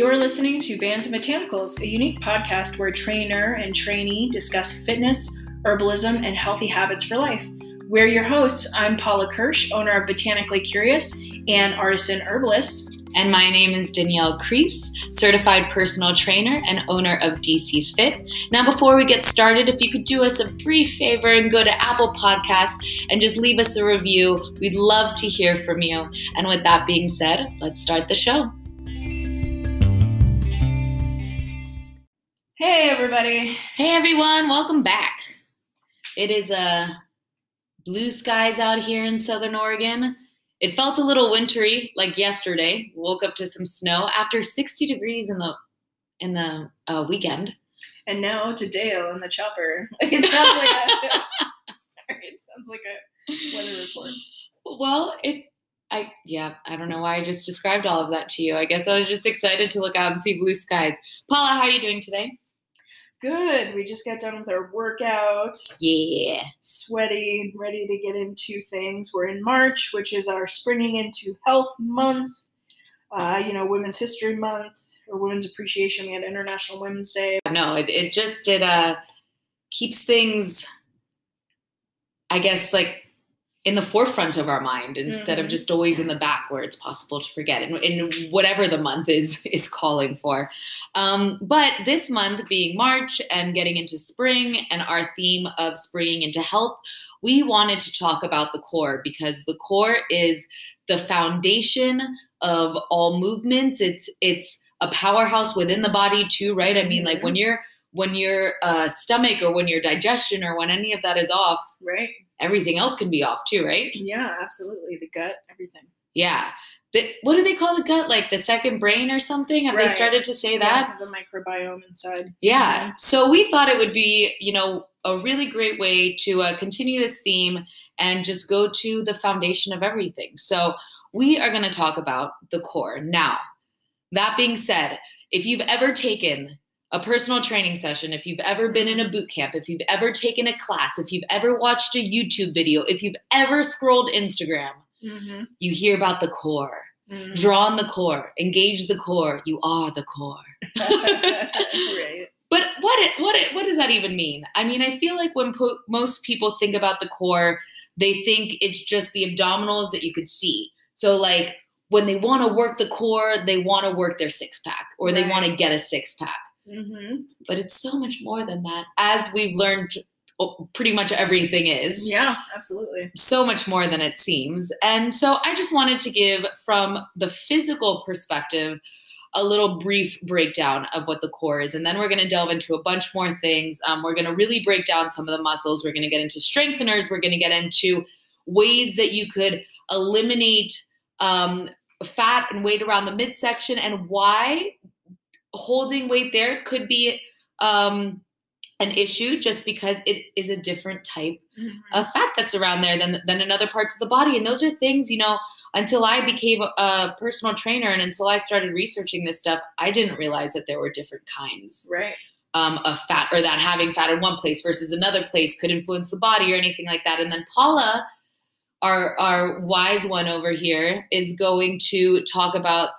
You're listening to Bands and Botanicals, a unique podcast where trainer and trainee discuss fitness, herbalism, and healthy habits for life. We're your hosts. I'm Paula Kirsch, owner of Botanically Curious and artisan herbalist. And my name is Danielle Crease, certified personal trainer and owner of DC Fit. Now, before we get started, if you could do us a brief favor and go to Apple Podcast and just leave us a review, we'd love to hear from you. And with that being said, let's start the show. Hey, everybody. Hey, everyone. Welcome back. It is uh, blue skies out here in Southern Oregon. It felt a little wintry, like yesterday. Woke up to some snow after 60 degrees in the in the uh, weekend. And now to Dale in the chopper. It sounds like a sorry, it sounds like a weather report. Well, it I yeah, I don't know why I just described all of that to you. I guess I was just excited to look out and see blue skies. Paula, how are you doing today? Good. We just got done with our workout. Yeah. Sweaty, and ready to get into things. We're in March, which is our springing into health month. Uh, you know, Women's History Month or Women's Appreciation. We had International Women's Day. No, it, it just it uh keeps things I guess like in the forefront of our mind instead Mhm. of just always in the back where it's possible to forget and, and whatever the month is is calling for um, but this month being march and getting into spring and our theme of springing into health we wanted to talk about the core because the core is the foundation of all movements it's it's a powerhouse within the body too right i mean like Mhm. when your when your uh, stomach or when your digestion or when any of that is off Right? Everything else can be off too, right? Yeah, absolutely. The gut, everything. Yeah. The, what do they call the gut? Like the second brain or something? Have they started to say that? because the microbiome inside. Yeah. So we thought it would be, you know, a really great way to uh, continue this theme and just go to the foundation of everything. So we are going to talk about the core. Now, that being said, if you've ever taken a personal training session, if you've ever been in a boot camp, if you've ever taken a class, if you've ever watched a YouTube video, if you've ever scrolled Instagram, Mm-hmm. you hear about the core. Mm-hmm. Draw on the core, engage the core. You are the core. right. But what it, what it, what does that even mean? I mean, I feel like when po- most people think about the core, they think it's just the abdominals that you could see. So like when they want to work the core, they want to work their six pack or they want to get a six pack. Mm-hmm. But it's so much more than that. As we've learned, pretty much everything is Yeah, absolutely. so much more than it seems. And so I just wanted to give, from the physical perspective, a little brief breakdown of what the core is. And then we're going to delve into a bunch more things. Um, we're going to really break down some of the muscles. We're going to get into strengtheners. We're going to get into ways that you could eliminate um, fat and weight around the midsection and why holding weight there could be um, an issue just because it is a different type Mhm. of fat that's around there than than in other parts of the body and those are things you know until i became a, a personal trainer and until i started researching this stuff i didn't realize that there were different kinds Right. um, of fat or that having fat in one place versus another place could influence the body or anything like that and then paula our our wise one over here is going to talk about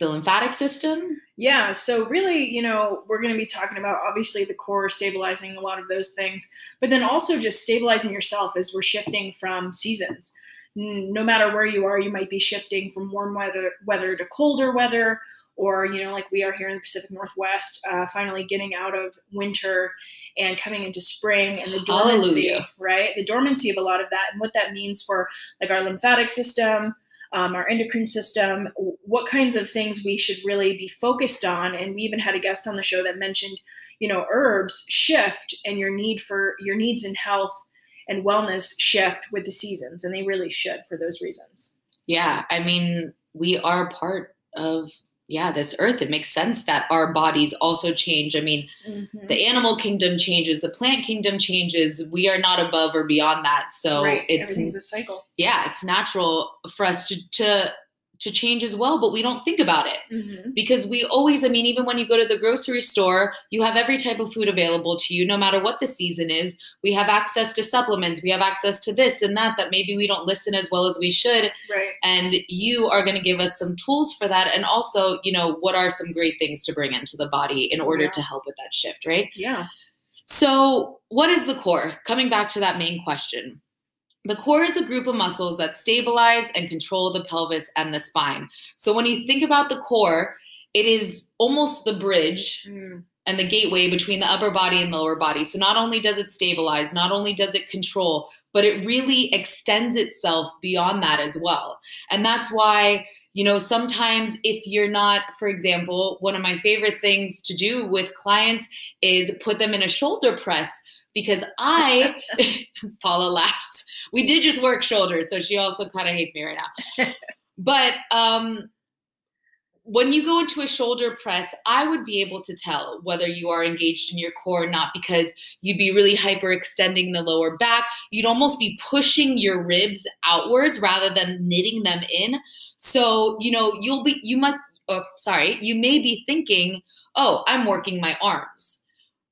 the lymphatic system Yeah, so really, you know, we're going to be talking about obviously the core, stabilizing a lot of those things, but then also just stabilizing yourself as we're shifting from seasons. No matter where you are, you might be shifting from warm weather weather to colder weather, or you know, like we are here in the Pacific Northwest, uh, finally getting out of winter and coming into spring and the dormancy, Hallelujah. right? The dormancy of a lot of that, and what that means for like our lymphatic system, um, our endocrine system, what kinds of things we should really be focused on. And we even had a guest on the show that mentioned, you know, herbs shift and your need for your needs in health and wellness shift with the seasons, and they really should for those reasons. yeah i mean we are part of yeah this earth it makes sense that our bodies also change i mean the mm-hmm. animal kingdom changes the plant kingdom changes we are not above or beyond that so right. it's a cycle. yeah it's natural for us to to to change as well but we don't think about it Mhm. because we always i mean even when you go to the grocery store you have every type of food available to you no matter what the season is we have access to supplements we have access to this and that that maybe we don't listen as well as we should Right. And you are going to give us some tools for that. And also, you know, what are some great things to bring into the body in order Yeah. to help with that shift, right? Yeah. So, what is the core? Coming back to that main question. The core is a group of muscles that stabilize and control the pelvis and the spine. So, when you think about the core, it is almost the bridge Mm, and the gateway between the upper body and lower body. So not only does it stabilize, not only does it control, but it really extends itself beyond that as well. And that's why, you know, sometimes if you're not, for example, one of my favorite things to do with clients is put them in a shoulder press because I, Paula laughs. We did just work shoulders, so she also kind of hates me right now. but um when you go into a shoulder press, I would be able to tell whether you are engaged in your core or not because you'd be really hyperextending the lower back. You'd almost be pushing your ribs outwards rather than knitting them in. So, you know, you'll be, you must, oh, sorry, you may be thinking, oh, I'm working my arms.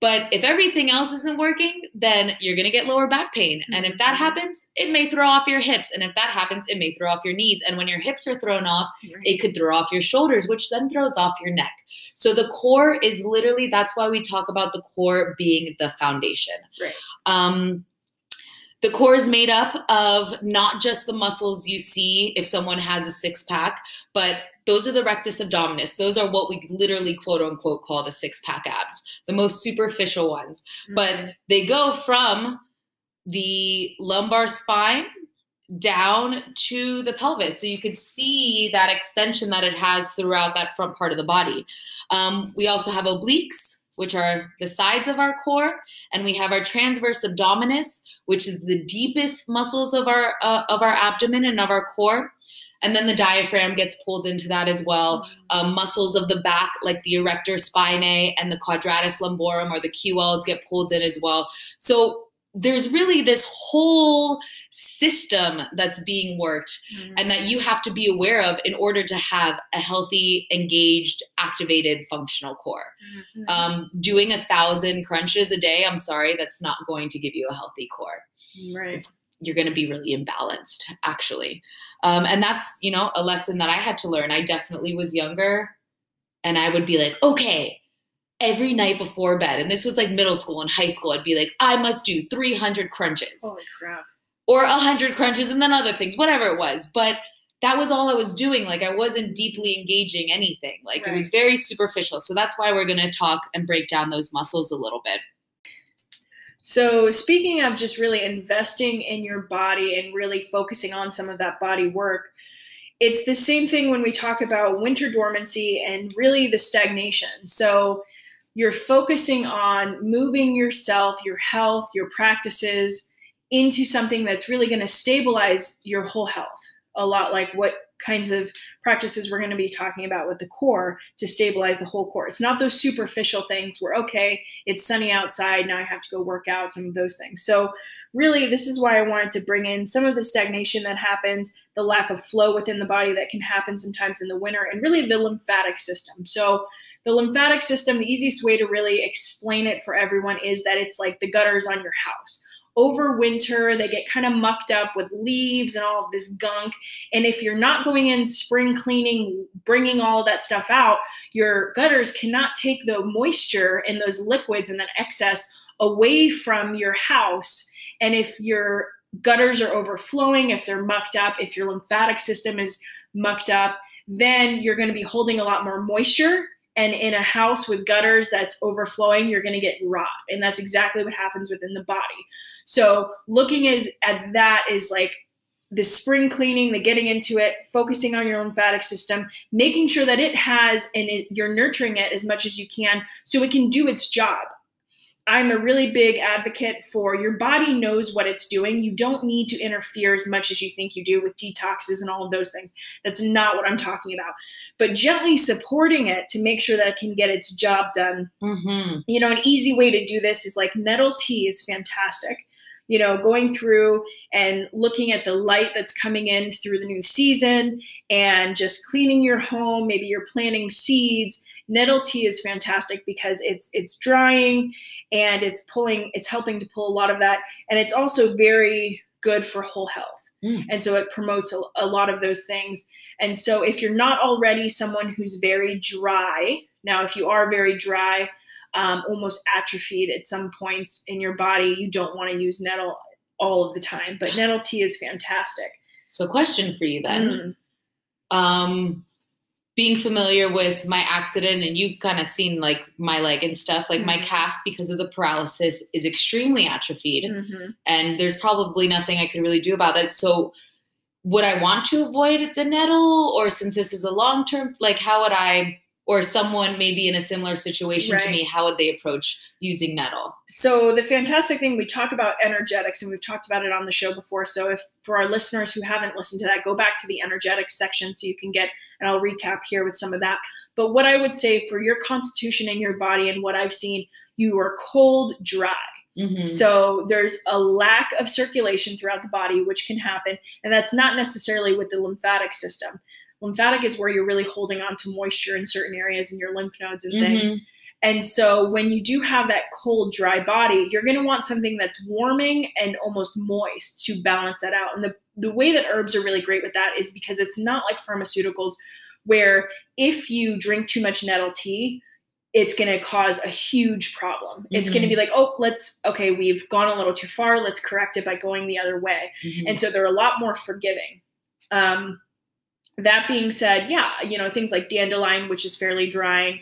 But if everything else isn't working, then you're going to get lower back pain. And if that Mhm. happens, it may throw off your hips. And if that happens, it may throw off your knees. And when your hips are thrown off, right. it could throw off your shoulders, which then throws off your neck. So the core is literally that's why we talk about the core being the foundation. Right. Um, the core is made up of not just the muscles you see if someone has a six pack, but those are the rectus abdominis. Those are what we literally quote unquote call the six pack abs, the most superficial ones. But Mhm. they go from the lumbar spine down to the pelvis. So you can see that extension that it has throughout that front part of the body. Um, we also have obliques, which are the sides of our core, and we have our transverse abdominis, which is the deepest muscles of our uh, of our abdomen and of our core. And then the diaphragm gets pulled into that as well um, muscles of the back, like the erector spinae and the quadratus lumborum or the QLs, get pulled in as well. So there's really this whole system that's being worked Mhm. and that you have to be aware of in order to have a healthy, engaged, activated, functional core. Mhm. Um, doing a thousand crunches a day, I'm sorry, that's not going to give you a healthy core right. You're going to be really imbalanced actually. Um, and that's you know a lesson that i had to learn. I definitely was younger and i would be like okay every night before bed and this was like middle school and high school i'd be like i must do 300 crunches Holy crap. or 100 crunches and then other things whatever it was but that was all i was doing like i wasn't deeply engaging anything like it was very superficial so that's why we're going to talk and break down those muscles a little bit So, speaking of just really investing in your body and really focusing on some of that body work, it's the same thing when we talk about winter dormancy and really the stagnation. So, you're focusing on moving yourself, your health, your practices into something that's really going to stabilize your whole health. A lot like what kinds of practices we're going to be talking about with the core to stabilize the whole core. It's not those superficial things where, okay, it's sunny outside, now I have to go work out, some of those things. So, really, this is why I wanted to bring in some of the stagnation that happens, the lack of flow within the body that can happen sometimes in the winter, and really the lymphatic system. So, the lymphatic system, the easiest way to really explain it for everyone is that it's like the gutters on your house. Over winter, they get kind of mucked up with leaves and all of this gunk. And if you're not going in spring cleaning, bringing all that stuff out, your gutters cannot take the moisture and those liquids and that excess away from your house. And if your gutters are overflowing, if they're mucked up, if your lymphatic system is mucked up, then you're going to be holding a lot more moisture. And in a house with gutters that's overflowing, you're going to get rot. And that's exactly what happens within the body. So, looking as, at that is like the spring cleaning, the getting into it, focusing on your lymphatic system, making sure that it has and it, you're nurturing it as much as you can so it can do its job. I'm a really big advocate for your body knows what it's doing. You don't need to interfere as much as you think you do with detoxes and all of those things. That's not what I'm talking about. But gently supporting it to make sure that it can get its job done mm-hmm. you know, an easy way to do this is like nettle tea is fantastic. You know, going through and looking at the light that's coming in through the new season and just cleaning your home. Maybe you're planting seeds. Nettle tea is fantastic because it's it's drying and it's pulling it's helping to pull a lot of that and it's also very good for whole health. Mm. And so it promotes a, a lot of those things. And so if you're not already someone who's very dry, now if you are very dry, um, almost atrophied at some points in your body, you don't want to use nettle all of the time. But nettle tea is fantastic. So, question for you then. Mm. Um, being familiar with my accident, and you've kind of seen like my leg and stuff, like my Mhm. calf, because of the paralysis, is extremely atrophied. Mhm. and there's probably nothing I could really do about that. So, would I want to avoid the nettle, or since this is a long term, like how would I, or someone maybe in a similar situation to me, how would they approach using nettle? So the fantastic thing we talk about energetics, and we've talked about it on the show before. So if for our listeners who haven't listened to that, go back to the energetics section so you can get, and I'll recap here with some of that. But what I would say for your constitution in your body and what I've seen, you are cold, dry. Mhm. So there's a lack of circulation throughout the body, which can happen. And that's not necessarily with the lymphatic system. Lymphatic is where you're really holding on to moisture in certain areas in your lymph nodes and things. Mhm. And so when you do have that cold, dry body, you're going to want something that's warming and almost moist to balance that out. And the, the way that herbs are really great with that is because it's not like pharmaceuticals where if you drink too much nettle tea, it's going to cause a huge problem. It's going to be like, oh, let's, okay, we've gone a little too far. Let's correct it by going the other way. Mhm. And so they're a lot more forgiving. Um, that being said, yeah, you know, things like dandelion, which is fairly drying,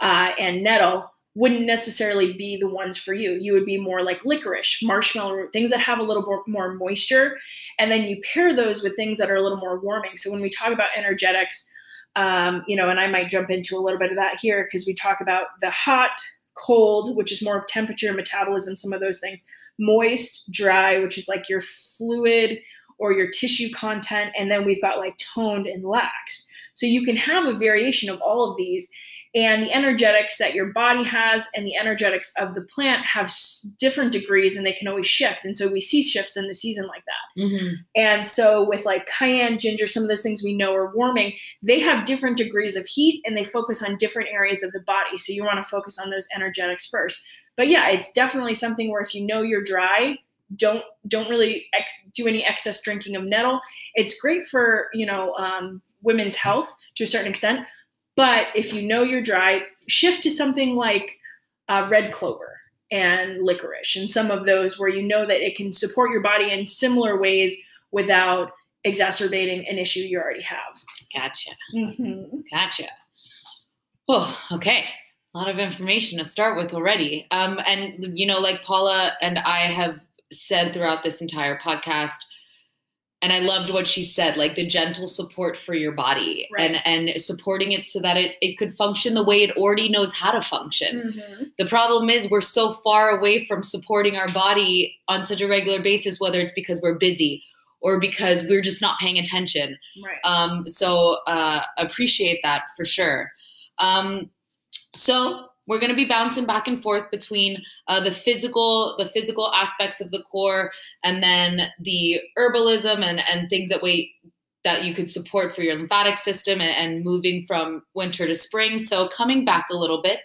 uh, and nettle wouldn't necessarily be the ones for you. You would be more like licorice, marshmallow things that have a little more, more moisture. And then you pair those with things that are a little more warming. So when we talk about energetics, um, you know, and I might jump into a little bit of that here because we talk about the hot, cold, which is more of temperature, metabolism, some of those things, moist, dry, which is like your fluid or your tissue content, and then we've got like toned and lax. So you can have a variation of all of these. And the energetics that your body has and the energetics of the plant have s- different degrees and they can always shift. And so we see shifts in the season like that. Mhm. And so with like cayenne, ginger, some of those things we know are warming, they have different degrees of heat and they focus on different areas of the body. So you want to focus on those energetics first. But yeah, it's definitely something where if you know you're dry, don't don't really ex- do any excess drinking of nettle. It's great for you know um, women's health to a certain extent, but if you know you're dry, shift to something like uh, red clover and licorice and some of those where you know that it can support your body in similar ways without exacerbating an issue you already have. Gotcha. Mm-hmm. Gotcha. Oh, okay. A lot of information to start with already. Um, and you know, like Paula and I have said throughout this entire podcast, and I loved what she said, like the gentle support for your body Right. and and supporting it so that it, it could function the way it already knows how to function. Mm-hmm. The problem is we're so far away from supporting our body on such a regular basis, whether it's because we're busy or because we're just not paying attention. Right. Um, so uh, appreciate that for sure. Um, so we're going to be bouncing back and forth between uh, the physical, the physical aspects of the core, and then the herbalism and and things that we that you could support for your lymphatic system and, and moving from winter to spring. So coming back a little bit.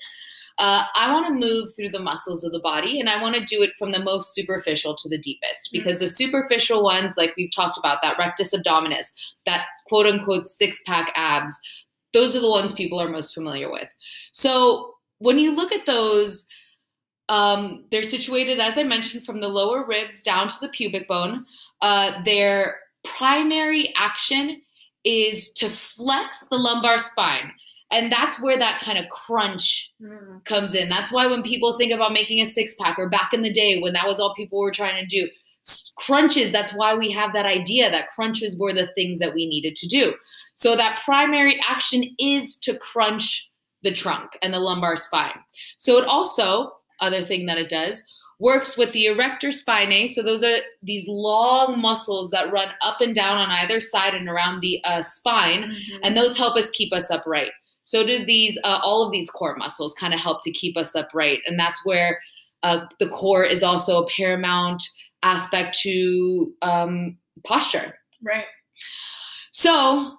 Uh, I want to move through the muscles of the body and I want to do it from the most superficial to the deepest because the superficial ones, like we've talked about, that rectus abdominis, that quote unquote six pack abs, those are the ones people are most familiar with. So when you look at those, um, they're situated, as I mentioned, from the lower ribs down to the pubic bone. Uh, their primary action is to flex the lumbar spine. And that's where that kind of crunch Mm. comes in. That's why when people think about making a six pack, or back in the day when that was all people were trying to do, crunches, that's why we have that idea that crunches were the things that we needed to do. So that primary action is to crunch the trunk and the lumbar spine. So it also, other thing that it does, works with the erector spinae. So those are these long muscles that run up and down on either side and around the uh, spine Mhm. and those help us keep us upright. So do these, uh, all of these core muscles kind of help to keep us upright, and that's where uh, the core is also a paramount aspect to um, posture. right. So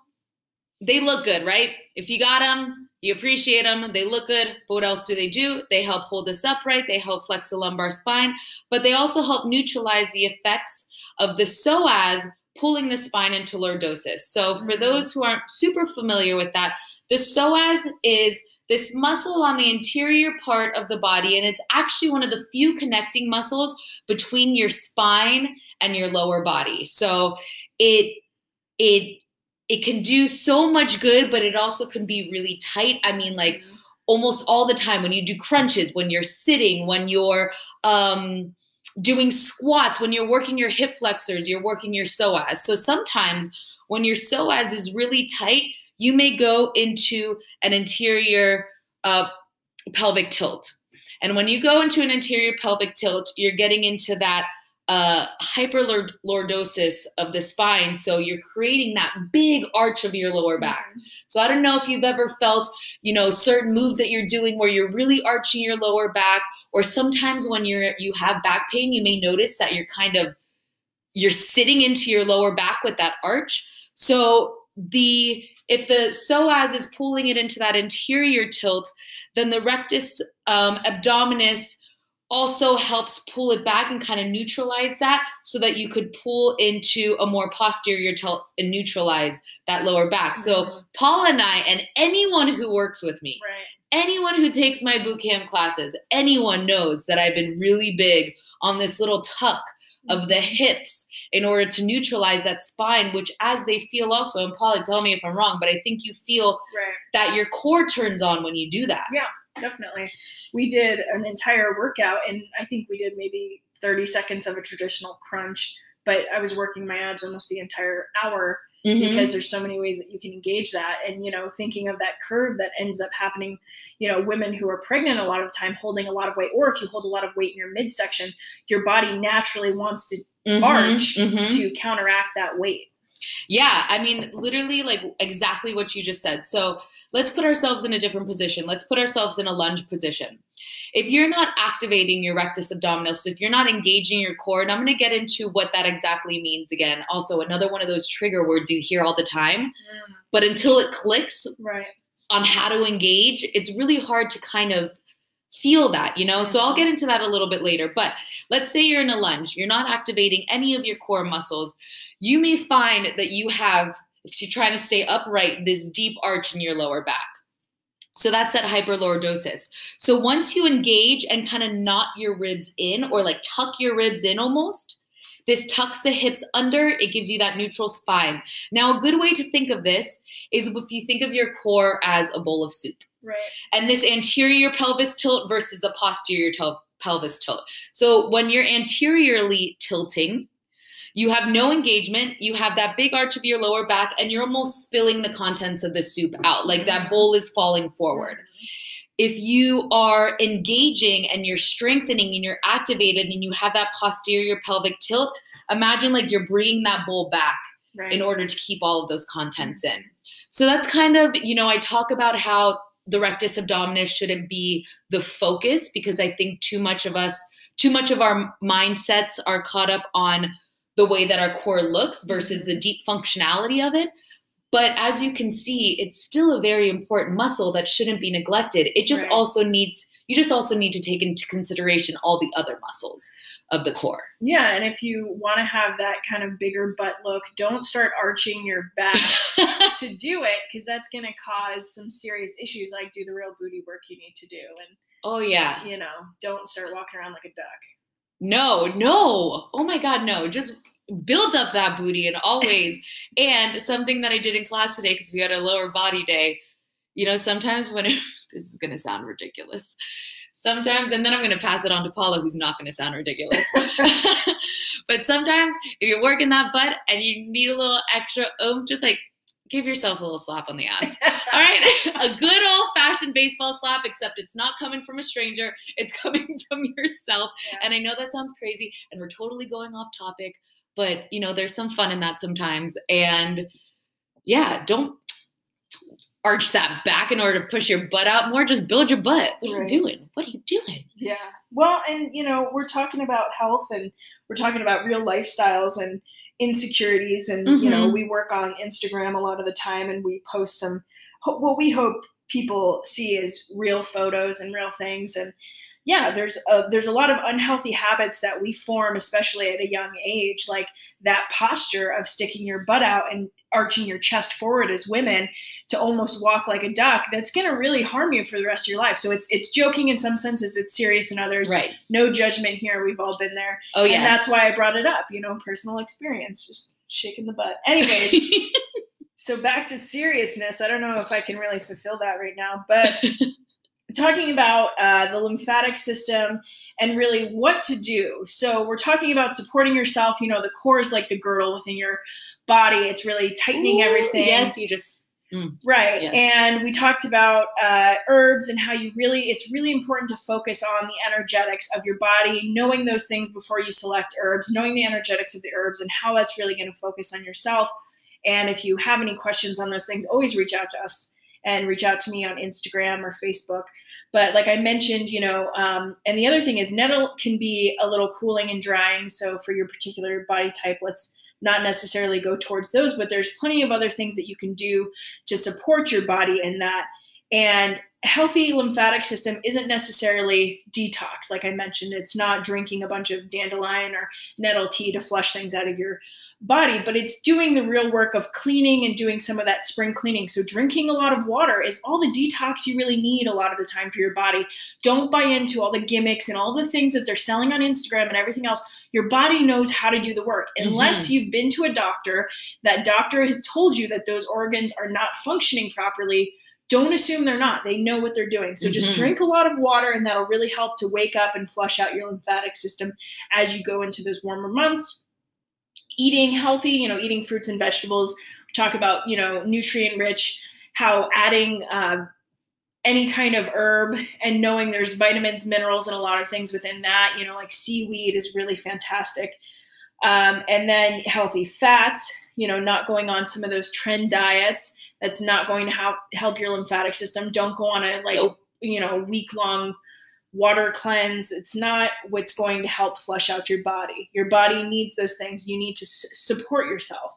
they look good, right? If you got them, you appreciate them, they look good, but what else do they do? They help hold us upright, they help flex the lumbar spine, but they also help neutralize the effects of the psoas pulling the spine into lordosis. So, for Mhm. those who aren't super familiar with that, the psoas is this muscle on the interior part of the body, and it's actually one of the few connecting muscles between your spine and your lower body. So, it it it can do so much good, but it also can be really tight. I mean, like almost all the time when you do crunches, when you're sitting, when you're um, doing squats, when you're working your hip flexors, you're working your psoas. So sometimes when your psoas is really tight, you may go into an interior uh, pelvic tilt. And when you go into an interior pelvic tilt, you're getting into that uh, hyperlordosis of the spine. So you're creating that big arch of your lower back. So I don't know if you've ever felt, you know, certain moves that you're doing where you're really arching your lower back, or sometimes when you're you have back pain, you may notice that you're kind of you're sitting into your lower back with that arch. So the if the psoas is pulling it into that interior tilt, then the rectus um, abdominis also helps pull it back and kind of neutralize that so that you could pull into a more posterior tilt and neutralize that lower back. So Mhm. Paula and I and anyone who works with me, Right. anyone who takes my boot camp classes, anyone knows that I've been really big on this little tuck of the hips in order to neutralize that spine, which as they feel also, and Paula, tell me if I'm wrong, but I think you feel Right. that your core turns on when you do that. Yeah. Definitely. We did an entire workout, and I think we did maybe 30 seconds of a traditional crunch, but I was working my abs almost the entire hour Mhm. because there's so many ways that you can engage that and you know thinking of that curve that ends up happening you know women who are pregnant a lot of time holding a lot of weight or if you hold a lot of weight in your midsection your body naturally wants to Mhm, arch mhm. to counteract that weight Yeah, I mean, literally, like exactly what you just said. So let's put ourselves in a different position. Let's put ourselves in a lunge position. If you're not activating your rectus abdominis, if you're not engaging your core, and I'm going to get into what that exactly means again. Also, another one of those trigger words you hear all the time, mm. but until it clicks right on how to engage, it's really hard to kind of feel that, you know? So I'll get into that a little bit later. But let's say you're in a lunge, you're not activating any of your core muscles. You may find that you have, if you're trying to stay upright, this deep arch in your lower back. So that's that hyperlordosis. So once you engage and kind of knot your ribs in or like tuck your ribs in almost, this tucks the hips under, it gives you that neutral spine. Now, a good way to think of this is if you think of your core as a bowl of soup right and this anterior pelvis tilt versus the posterior tel- pelvis tilt. So when you're anteriorly tilting, you have no engagement, you have that big arch of your lower back, and you're almost spilling the contents of the soup out. Like that bowl is falling forward. If you are engaging and you're strengthening and you're activated and you have that posterior pelvic tilt, imagine like you're bringing that bowl back right in order to keep all of those contents in. So that's kind of, you know, I talk about how the rectus abdominis shouldn't be the focus because I think too much of us, too much of our mindsets are caught up on the way that our core looks versus the deep functionality of it. But as you can see, it's still a very important muscle that shouldn't be neglected. It just Right. also needs, you just also need to take into consideration all the other muscles of the core. yeah and if you want to have that kind of bigger butt look don't start arching your back to do it because that's going to cause some serious issues like do the real booty work you need to do and oh, yeah. you know don't start walking around like a duck No, no. Oh my God, no. Just build up that booty in all ways. and something that I did in class today, because we had a lower body day, you know, sometimes when it, this is going to sound ridiculous. Sometimes, and then I'm going to pass it on to Paula, who's not going to sound ridiculous. but sometimes, if you're working that butt and you need a little extra oomph, just like give yourself a little slap on the ass. All right, a good old fashioned baseball slap, except it's not coming from a stranger, it's coming from yourself. Yeah. And I know that sounds crazy, and we're totally going off topic, but you know, there's some fun in that sometimes. And yeah, don't arch that back in order to push your butt out more. Just build your butt. What are Right. you doing? What are you doing? Yeah. Well, and you know, we're talking about health and we're talking about real lifestyles and insecurities and you know mm-hmm. we work on instagram a lot of the time and we post some what we hope people see is real photos and real things. And yeah there's a there's a lot of unhealthy habits that we form especially at a young age like that posture of sticking your butt out and arching your chest forward as women to almost walk like a duck that's going to really harm you for the rest of your life so it's it's joking in some senses it's serious in others Right. no judgment here we've all been there Oh yes. and that's why i brought it up you know personal experience just shaking the butt anyways so back to seriousness i don't know if i can really fulfill that right now but talking about uh, the lymphatic system and really what to do so we're talking about supporting yourself you know the core is like the girdle within your body it's really tightening Ooh, everything Yes, you just Right. Yes. And we talked about uh, herbs and how you really, it's really important to focus on the energetics of your body, knowing those things before you select herbs, knowing the energetics of the herbs and how that's really going to focus on yourself. And if you have any questions on those things, always reach out to us and reach out to me on Instagram or Facebook. But like I mentioned, you know, um, and the other thing is nettle can be a little cooling and drying. So for your particular body type, let's not necessarily go towards those, but there's plenty of other things that you can do to support your body in that. And healthy lymphatic system isn't necessarily detox, like I mentioned. It's not drinking a bunch of dandelion or nettle tea to flush things out of your body, but it's doing the real work of cleaning and doing some of that spring cleaning. So, drinking a lot of water is all the detox you really need a lot of the time for your body. Don't buy into all the gimmicks and all the things that they're selling on Instagram and everything else. Your body knows how to do the work. Mm-hmm. Unless you've been to a doctor, that doctor has told you that those organs are not functioning properly. Don't assume they're not. They know what they're doing. So just Mhm. drink a lot of water, and that'll really help to wake up and flush out your lymphatic system as you go into those warmer months eating healthy, you know, eating fruits and vegetables. We talk about, you know, nutrient rich, how adding uh, any kind of herb and knowing there's vitamins, minerals, and a lot of things within that, you know, like seaweed is really fantastic. Um, and then healthy fats, you know, not going on some of those trend diets. That's not going to help help your lymphatic system. Don't go on a like, Nope. you know, week long water cleanse. It's not what's going to help flush out your body. Your body needs those things. You need to s- support yourself.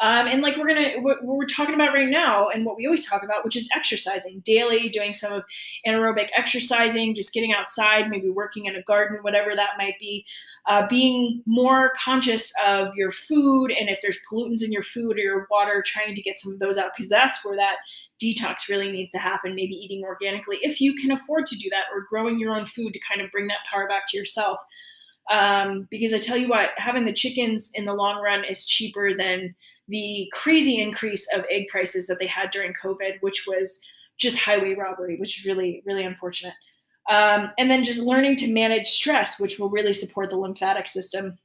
Um, and like we're gonna, what we're talking about right now, and what we always talk about, which is exercising daily, doing some of anaerobic exercising, just getting outside, maybe working in a garden, whatever that might be. Uh, being more conscious of your food and if there's pollutants in your food or your water, trying to get some of those out because that's where that detox really needs to happen. Maybe eating organically if you can afford to do that, or growing your own food to kind of bring that power back to yourself. Um, because I tell you what, having the chickens in the long run is cheaper than the crazy increase of egg prices that they had during COVID, which was just highway robbery, which is really, really unfortunate. Um, and then just learning to manage stress, which will really support the lymphatic system.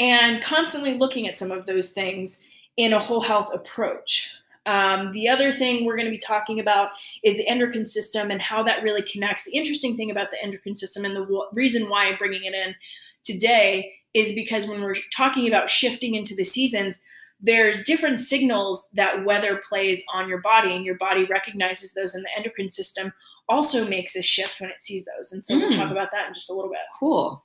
And constantly looking at some of those things in a whole health approach. Um, the other thing we're going to be talking about is the endocrine system and how that really connects. The interesting thing about the endocrine system and the w- reason why I'm bringing it in today is because when we're talking about shifting into the seasons, there's different signals that weather plays on your body, and your body recognizes those, and the endocrine system also makes a shift when it sees those. And so we'll Mm. talk about that in just a little bit. cool.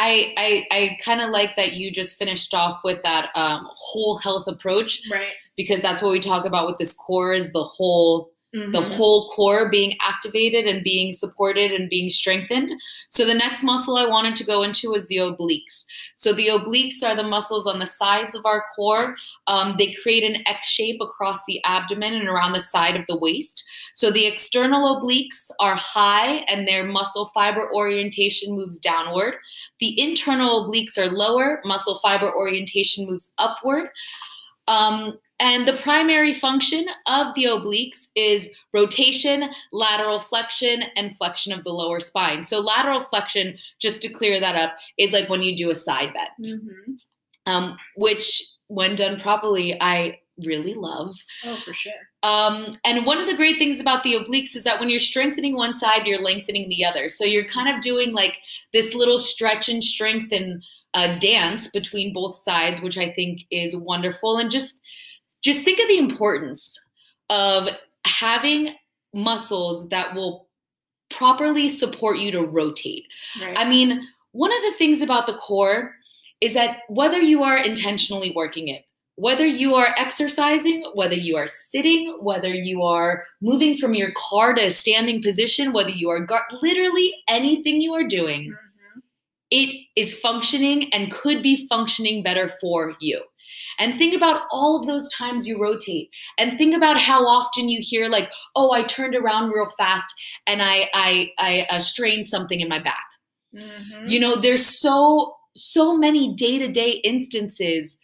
I I, I kind of like that you just finished off with that um, whole health approach Right. because that's what we talk about with this core is the whole the Mhm. whole core being activated and being supported and being strengthened. So the next muscle I wanted to go into was the obliques. So the obliques are the muscles on the sides of our core. Um, they create an X shape across the abdomen and around the side of the waist. So the external obliques are high and their muscle fiber orientation moves downward. The internal obliques are lower, muscle fiber orientation moves upward. Um, and the primary function of the obliques is rotation, lateral flexion, and flexion of the lower spine. So, lateral flexion, just to clear that up, is like when you do a side bend, Mhm. um, which, when done properly, I really love. Oh, for sure. Um, and one of the great things about the obliques is that when you're strengthening one side, you're lengthening the other. So you're kind of doing like this little stretch and strengthen uh, dance between both sides, which I think is wonderful. And just just think of the importance of having muscles that will properly support you to rotate. Right. I mean, one of the things about the core is that whether you are intentionally working it, whether you are exercising, whether you are sitting, whether you are moving from your car to a standing position, whether you are gar- literally anything you are doing, mm-hmm. It is functioning and could be functioning better for you. And think about all of those times you rotate and think about how often you hear like, "Oh, I turned around real fast and I I I uh, strained something in my back." Mm-hmm. You know, there's so so many day-to-day instances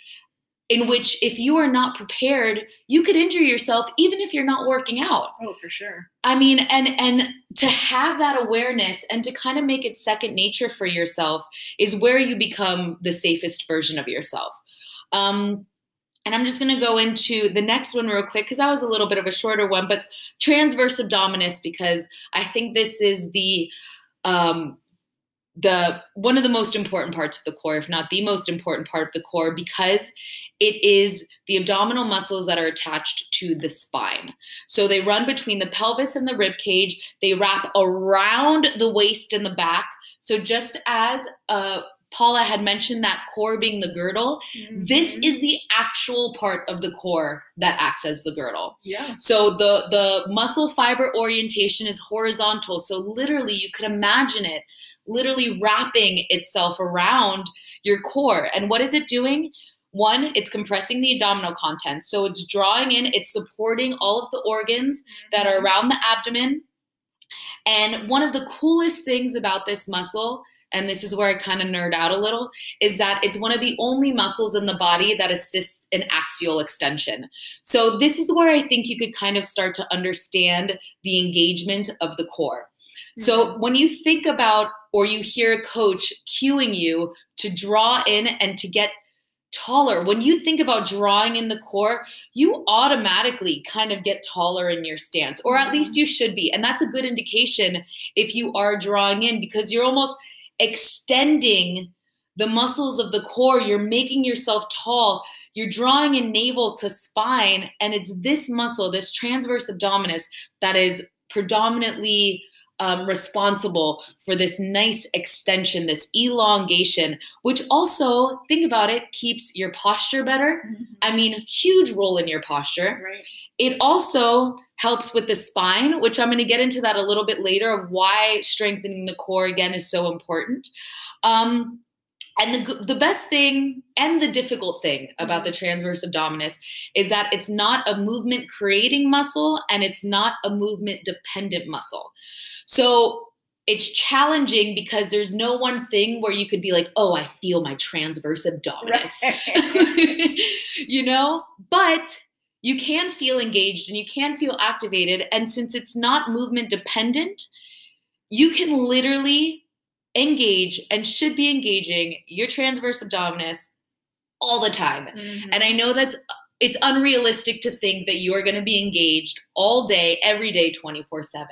in which if you are not prepared you could injure yourself even if you're not working out. Oh for sure. I mean and and to have that awareness and to kind of make it second nature for yourself is where you become the safest version of yourself. Um, and i'm just going to go into the next one real quick because that was a little bit of a shorter one but transverse abdominis because i think this is the um, the one of the most important parts of the core if not the most important part of the core because it is the abdominal muscles that are attached to the spine. So they run between the pelvis and the rib cage. They wrap around the waist and the back. So just as uh, Paula had mentioned that core being the girdle, mm-hmm. this is the actual part of the core that acts as the girdle. Yeah. So the the muscle fiber orientation is horizontal. So literally you could imagine it literally wrapping itself around your core. And what is it doing? One, it's compressing the abdominal content. So it's drawing in, it's supporting all of the organs that are mm-hmm. around the abdomen. And one of the coolest things about this muscle, and this is where I kind of nerd out a little, is that it's one of the only muscles in the body that assists in axial extension. So this is where I think you could kind of start to understand the engagement of the core. So mm-hmm. when you think about or you hear a coach cueing you to draw in and to get taller. When you think about drawing in the core, you automatically kind of get taller in your stance, or at least mm-hmm. you should be. And that's a good indication if you are drawing in because you're almost extending the muscles of the core. You're making yourself tall. You're drawing in navel to spine. And it's this muscle, this transverse abdominis, that is predominantly um, responsible for this nice extension, this elongation, which also, think about it, keeps your posture better. Mm-hmm. I mean, huge role in your posture. Right. It also helps with the spine, which I'm going to get into that a little bit later of why strengthening the core again is so important. Um, and the, the best thing and the difficult thing about the mm-hmm. transverse abdominis is that it's not a movement creating muscle and it's not a movement dependent muscle. So it's challenging because there's no one thing where you could be like, oh, I feel my transverse abdominis. Right. you know? But you can feel engaged and you can feel activated. And since it's not movement dependent, you can literally engage and should be engaging your transverse abdominis all the time. Mm-hmm. And I know that's it's unrealistic to think that you are going to be engaged all day, every day, 24 7.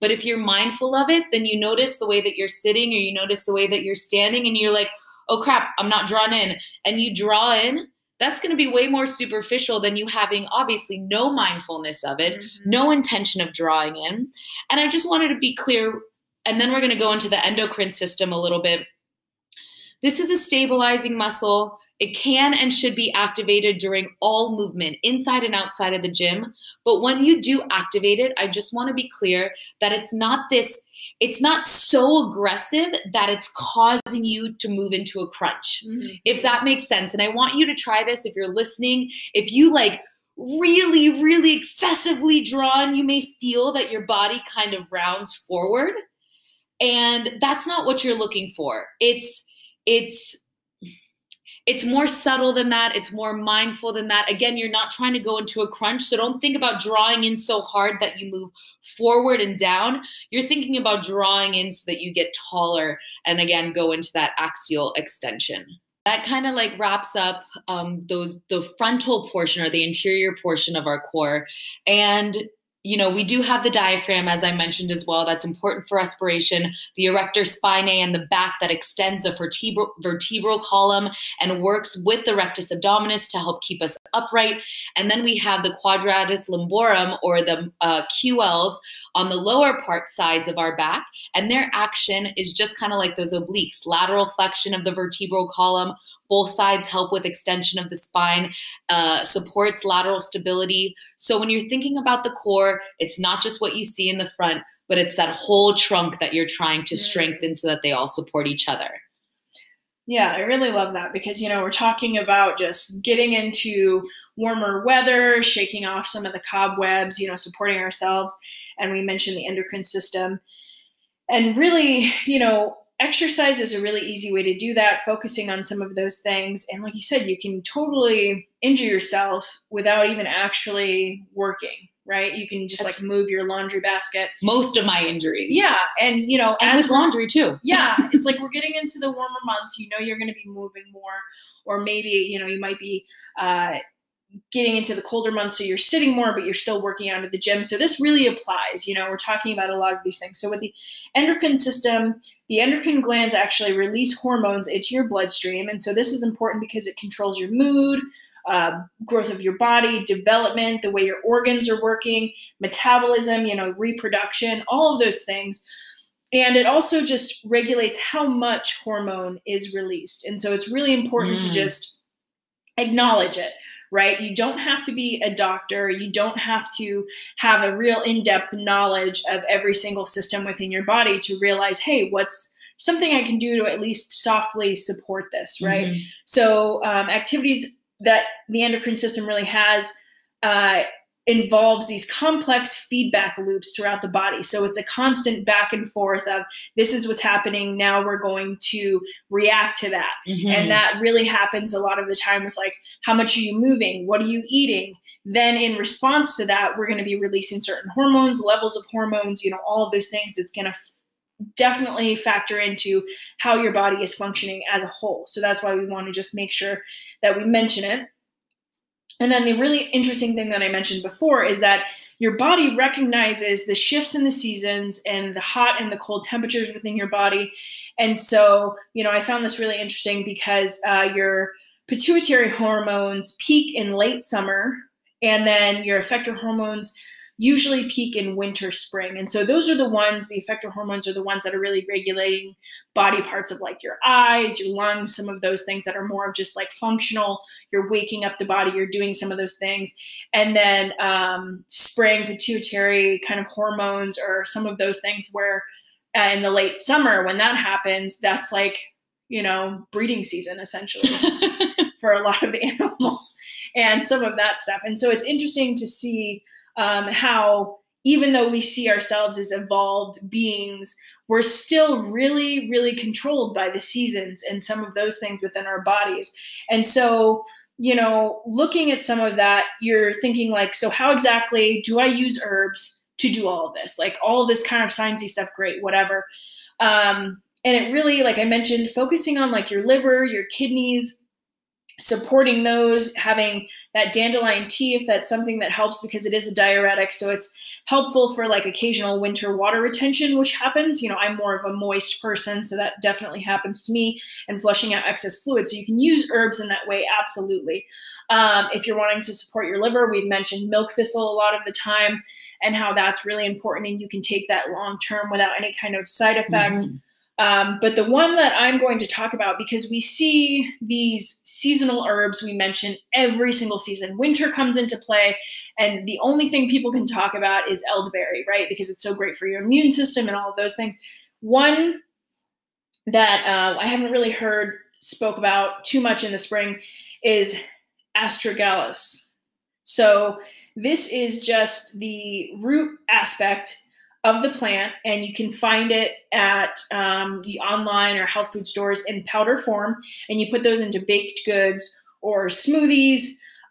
But if you're mindful of it, then you notice the way that you're sitting or you notice the way that you're standing and you're like, oh crap, I'm not drawn in. And you draw in, that's going to be way more superficial than you having obviously no mindfulness of it, mm-hmm. no intention of drawing in. And I just wanted to be clear. And then we're going to go into the endocrine system a little bit this is a stabilizing muscle. It can and should be activated during all movement, inside and outside of the gym. But when you do activate it, I just want to be clear that it's not this it's not so aggressive that it's causing you to move into a crunch. Mm-hmm. If that makes sense. And I want you to try this if you're listening. If you like really, really excessively drawn, you may feel that your body kind of rounds forward. And that's not what you're looking for. It's it's it's more subtle than that. It's more mindful than that. Again you're not trying to go into a crunch so don't think about drawing in so hard that you move forward and down. You're thinking about drawing in so that you get taller and again go into that axial extension. That kind of like wraps up um, those the frontal portion or the interior portion of our core. And you know, we do have the diaphragm, as I mentioned as well. That's important for respiration. The erector spinae and the back that extends the vertebral, vertebral column and works with the rectus abdominis to help keep us upright. And then we have the quadratus lumborum or the uh, QLs on the lower part sides of our back. And their action is just kind of like those obliques, lateral flexion of the vertebral column both sides help with extension of the spine, uh, supports lateral stability. So when you're thinking about the core, it's not just what you see in the front, but it's that whole trunk that you're trying to mm. strengthen so that they all support each other. Yeah, I really love that because, you know, we're talking about just getting into warmer weather, shaking off some of the cobwebs, you know, supporting ourselves. And we mentioned the endocrine system. And really, you know, exercise is a really easy way to do that, focusing on some of those things. And like you said, you can totally injure yourself without even actually working, right? You can just That's like move your laundry basket. Most of my injuries. Yeah. And, you know, and with laundry too. yeah. It's like we're getting into the warmer months. You know, you're going to be moving more, or maybe, you know, you might be, uh, getting into the colder months so you're sitting more but you're still working out at the gym. So this really applies you know we're talking about a lot of these things. So with the endocrine system the endocrine glands actually release hormones into your bloodstream. And so this is important because it controls your mood uh, growth of your body development the way your organs are working metabolism you know reproduction all of those things. And it also just regulates how much hormone is released. And so it's really important mm. to just acknowledge it right? You don't have to be a doctor. You don't have to have a real in depth knowledge of every single system within your body to realize, hey, what's something I can do to at least softly support this, right? Mm-hmm. So, um, activities that the endocrine system really has uh, involves these complex feedback loops throughout the body. So it's a constant back and forth of this is what's happening. Now we're going to react to that. Mm-hmm. And that really happens a lot of the time with like, how much are you moving? What are you eating? Then in response to that, we're going to be releasing certain hormones, levels of hormones, you know, all of those things. It's going to f- definitely factor into how your body is functioning as a whole. So that's why we want to just make sure that we mention it and then the really interesting thing that I mentioned before is that your body recognizes the shifts in the seasons and the hot and the cold temperatures within your body. And so, you know, I found this really interesting because uh, your pituitary hormones peak in late summer, and then your effector hormones usually peak in winter, spring. And so those are the ones, the effector hormones are the ones that are really regulating body parts of like your eyes, your lungs, some of those things that are more of just like functional. You're waking up the body, you're doing some of those things. And then um, spring, pituitary kind of hormones or some of those things where uh, in the late summer, when that happens, that's like, you know, breeding season essentially for a lot of animals and some of that stuff. And so it's interesting to see um, how even though we see ourselves as evolved beings, we're still really, really controlled by the seasons and some of those things within our bodies. And so, you know, looking at some of that, you're thinking like, so how exactly do I use herbs to do all of this? Like all this kind of sciencey stuff, great, whatever. Um, and it really, like I mentioned, focusing on like your liver, your kidneys, supporting those, having that dandelion tea if that's something that helps because it is a diuretic. So it's helpful for like occasional winter water retention, which happens. You know, I'm more of a moist person, so that definitely happens to me, and flushing out excess fluid. So you can use herbs in that way, absolutely. Um, if you're wanting to support your liver, we've mentioned milk thistle a lot of the time and how that's really important, and you can take that long term without any kind of side effect. Mm-hmm. Um, but the one that I'm going to talk about, because we see these seasonal herbs we mention every single season. Winter comes into play, and the only thing people can talk about is elderberry, right? Because it's so great for your immune system and all of those things. One that uh, I haven't really heard spoke about too much in the spring is astragalus. So this is just the root aspect of the plant, and you can find it at um, the online or health food stores in powder form. And you put those into baked goods or smoothies.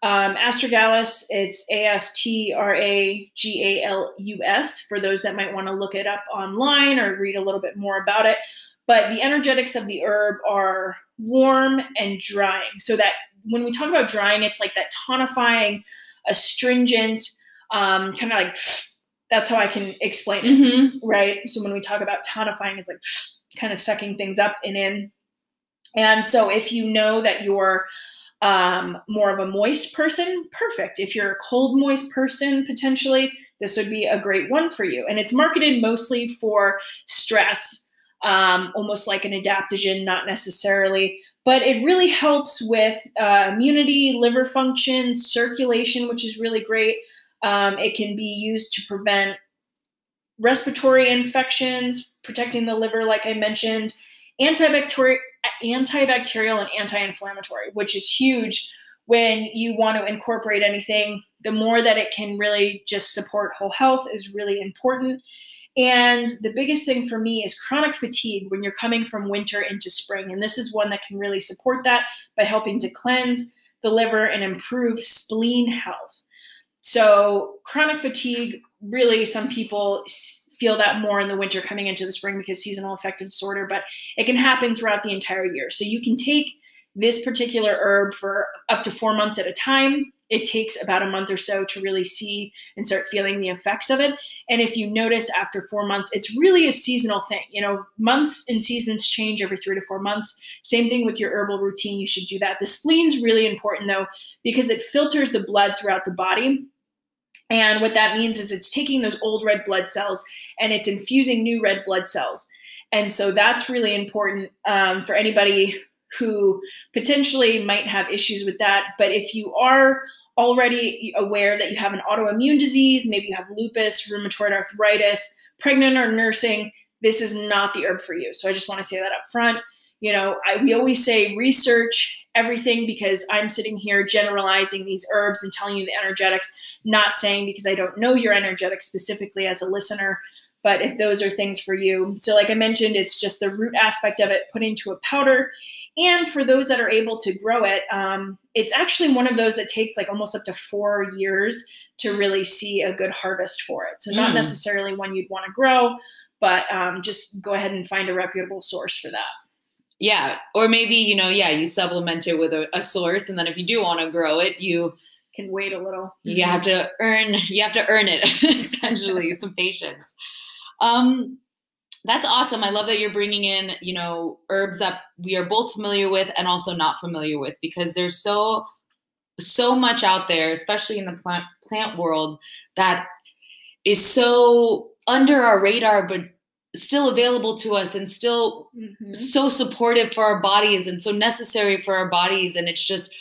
Um, astragalus, it's A S T R A G A L U S for those that might want to look it up online or read a little bit more about it. But the energetics of the herb are warm and drying. So that when we talk about drying, it's like that tonifying, astringent, um, kind of like That's how I can explain it, Mhm. right? So when we talk about tonifying, it's like kind of sucking things up and in. And so if you know that you're um, more of a moist person, perfect. If you're a cold, moist person, potentially, this would be a great one for you. And it's marketed mostly for stress, um, almost like an adaptogen, not necessarily, but it really helps with uh, immunity, liver function, circulation, which is really great. Um, it can be used to prevent respiratory infections, protecting the liver, like I mentioned, antibacterial, antibacterial and anti-inflammatory, which is huge when you want to incorporate anything. The more that it can really just support whole health is really important. And the biggest thing for me is chronic fatigue when you're coming from winter into spring. And this is one that can really support that by helping to cleanse the liver and improve spleen health. So, chronic fatigue, really, some people feel that more in the winter coming into the spring because seasonal affective disorder, but it can happen throughout the entire year. So, you can take this particular herb for up to four months at a time. It takes about a month or so to really see and start feeling the effects of it. And if you notice after four months, it's really a seasonal thing. You know, months and seasons change every three to four months. Same thing with your herbal routine. You should do that. The spleen's really important though, because it filters the blood throughout the body. And what that means is it's taking those old red blood cells and it's infusing new red blood cells. And so that's really important um, for anybody who potentially might have issues with that. But if you are already aware that you have an autoimmune disease, maybe you have lupus, rheumatoid arthritis, pregnant or nursing, this is not the herb for you. So I just want to say that up front. You know, I, we always say research everything because I'm sitting here generalizing these herbs and telling you the energetics, not saying because I don't know your energetics specifically as a listener. But if those are things for you, so like I mentioned, it's just the root aspect of it put into a powder and for those that are able to grow it, um, it's actually one of those that takes like almost up to four years to really see a good harvest for it. So, not Mm. necessarily one you'd want to grow, but um, just go ahead and find a reputable source for that. Yeah. Or maybe, you know, yeah, you supplement it with a, a source. And then if you do want to grow it, you Can wait a little. you have to earn you have to earn it essentially some patience um that's awesome i love that you're bringing in you know herbs that we are both familiar with and also not familiar with because there's so so much out there especially in the plant plant world that is so under our radar but still available to us and still Mhm. so supportive for our bodies and so necessary for our bodies and it's just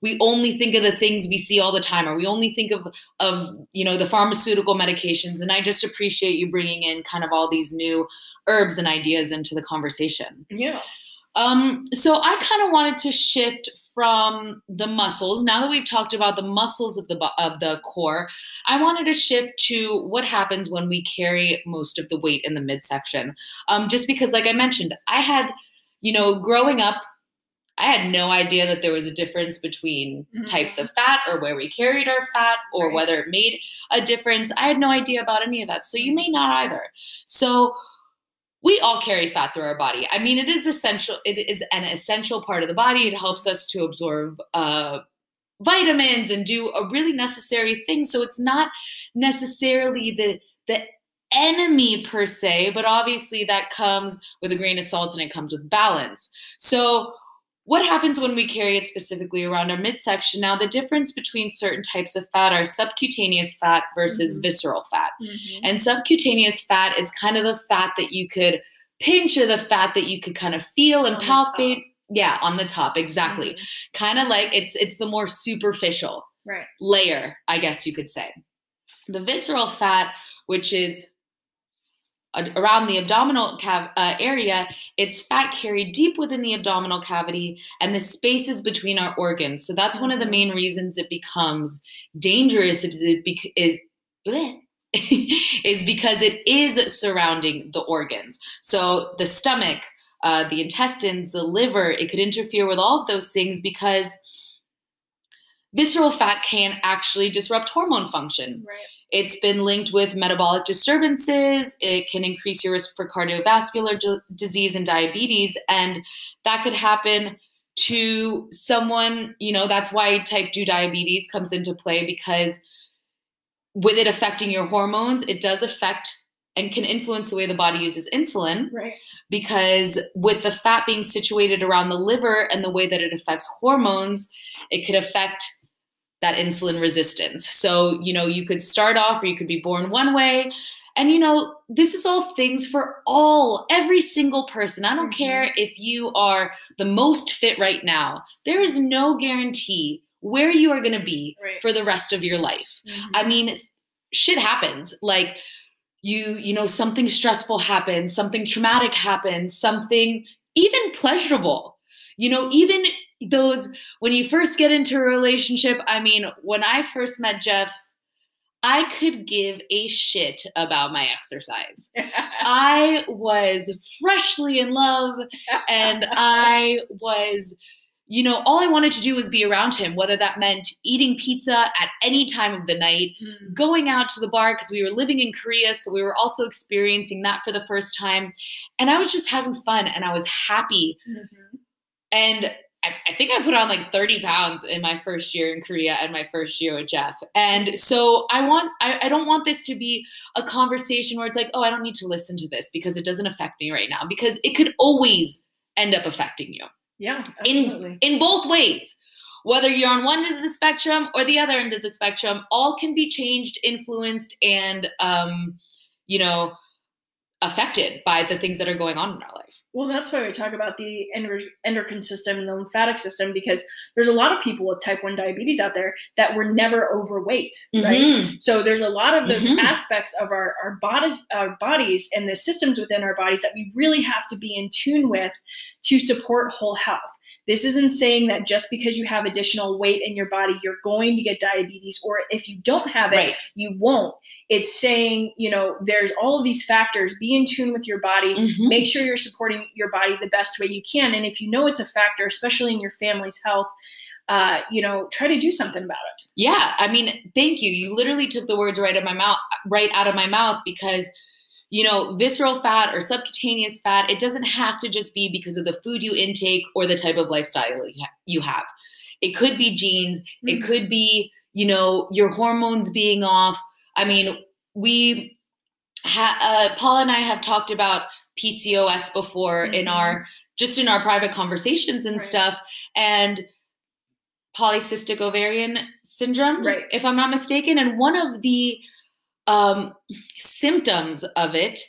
we only think of the things we see all the time or we only think of of you know the pharmaceutical medications and i just appreciate you bringing in kind of all these new herbs and ideas into the conversation Yeah. Um, so i kind of wanted to shift from the muscles now that we've talked about the muscles of the of the core i wanted to shift to what happens when we carry most of the weight in the midsection um, just because like i mentioned i had you know growing up I had no idea that there was a difference between Mhm. types of fat or where we carried our fat or Right. whether it made a difference. I had no idea about any of that. So you may not either. So we all carry fat through our body. I mean, it is essential. It is an essential part of the body. It helps us to absorb uh, vitamins and do a really necessary thing. So it's not necessarily the the enemy per se, but obviously that comes with a grain of salt and it comes with balance. So what happens when we carry it specifically around our midsection? Now, the difference between certain types of fat are subcutaneous fat versus Mhm. visceral fat. Mhm. And subcutaneous fat is kind of the fat that you could pinch or the fat that you could kind of feel and On palpate. Yeah, on the top, exactly. Mhm. Kind of like it's it's the more superficial Right. layer, I guess you could say. The visceral fat, which is around the abdominal cav- uh, area, it's fat carried deep within the abdominal cavity and the spaces between our organs. So that's one of the Mhm. main reasons it becomes dangerous is it bec- is bleh, is because it is surrounding the organs. So the stomach, uh, the intestines, the liver, it could interfere with all of those things because visceral fat can actually disrupt hormone function. Right. It's been linked with metabolic disturbances. It can increase your risk for cardiovascular d- disease and diabetes. And that could happen to someone, you know, that's why type 2 diabetes comes into play because with it affecting your hormones, it does affect and can influence the way the body uses insulin Right. because with the fat being situated around the liver and the way that it affects hormones, it could affect that insulin resistance. So, you know, you could start off or you could be born one way. And, you know, this is all things for all, every single person. I don't Mhm. care if you are the most fit right now, there is no guarantee where you are going to be Right. for the rest of your life. I mean, shit happens. Like you, you know, something stressful happens, something traumatic happens, something even pleasurable. You know, even those when you first get into a relationship, I mean, when I first met Jeff, I could give a shit about my exercise. I was freshly in love and I was, you know, all I wanted to do was be around him, whether that meant eating pizza at any time of the night, Mhm. going out to the bar because we were living in Korea. So we were also experiencing that for the first time. And I was just having fun and I was happy. Mhm. And I, I think I put on like 30 pounds in my first year in Korea and my first year with Jeff. And so I want, I, I don't want this to be a conversation where it's like, oh, I don't need to listen to this because it doesn't affect me right now, because it could always end up affecting you Yeah, absolutely. in both ways. Whether you're on one end of the spectrum or the other end of the spectrum, all can be changed, influenced, and um, you know, affected by the things that are going on in our life. Well, that's why we talk about the endocrine system and the lymphatic system because there's a lot of people with type 1 diabetes out there that were never overweight, right? Mhm. So there's a lot of those Mhm. aspects of our, our bodies our bodies and the systems within our bodies that we really have to be in tune with to support whole health. This isn't saying that just because you have additional weight in your body, you're going to get diabetes, or if you don't have it, Right. you won't. It's saying, you know, there's all of these factors. Be in tune with your body. Mhm. Make sure you're supporting your body the best way you can. And if you know it's a factor, especially in your family's health, uh, you know, try to do something about it. Yeah, I mean, thank you. You literally took the words right out of my mouth, right out of my mouth, because you know, visceral fat or subcutaneous fat, it doesn't have to just be because of the food you intake or the type of lifestyle you ha- you have. It could be genes. It Mhm. could be, you know, your hormones being off. I mean, we, ha- uh, Paula and I have talked about PCOS before in Mhm. our just in our private conversations and Right. stuff, and polycystic ovarian syndrome, Right. if I'm not mistaken. And one of the um, symptoms of it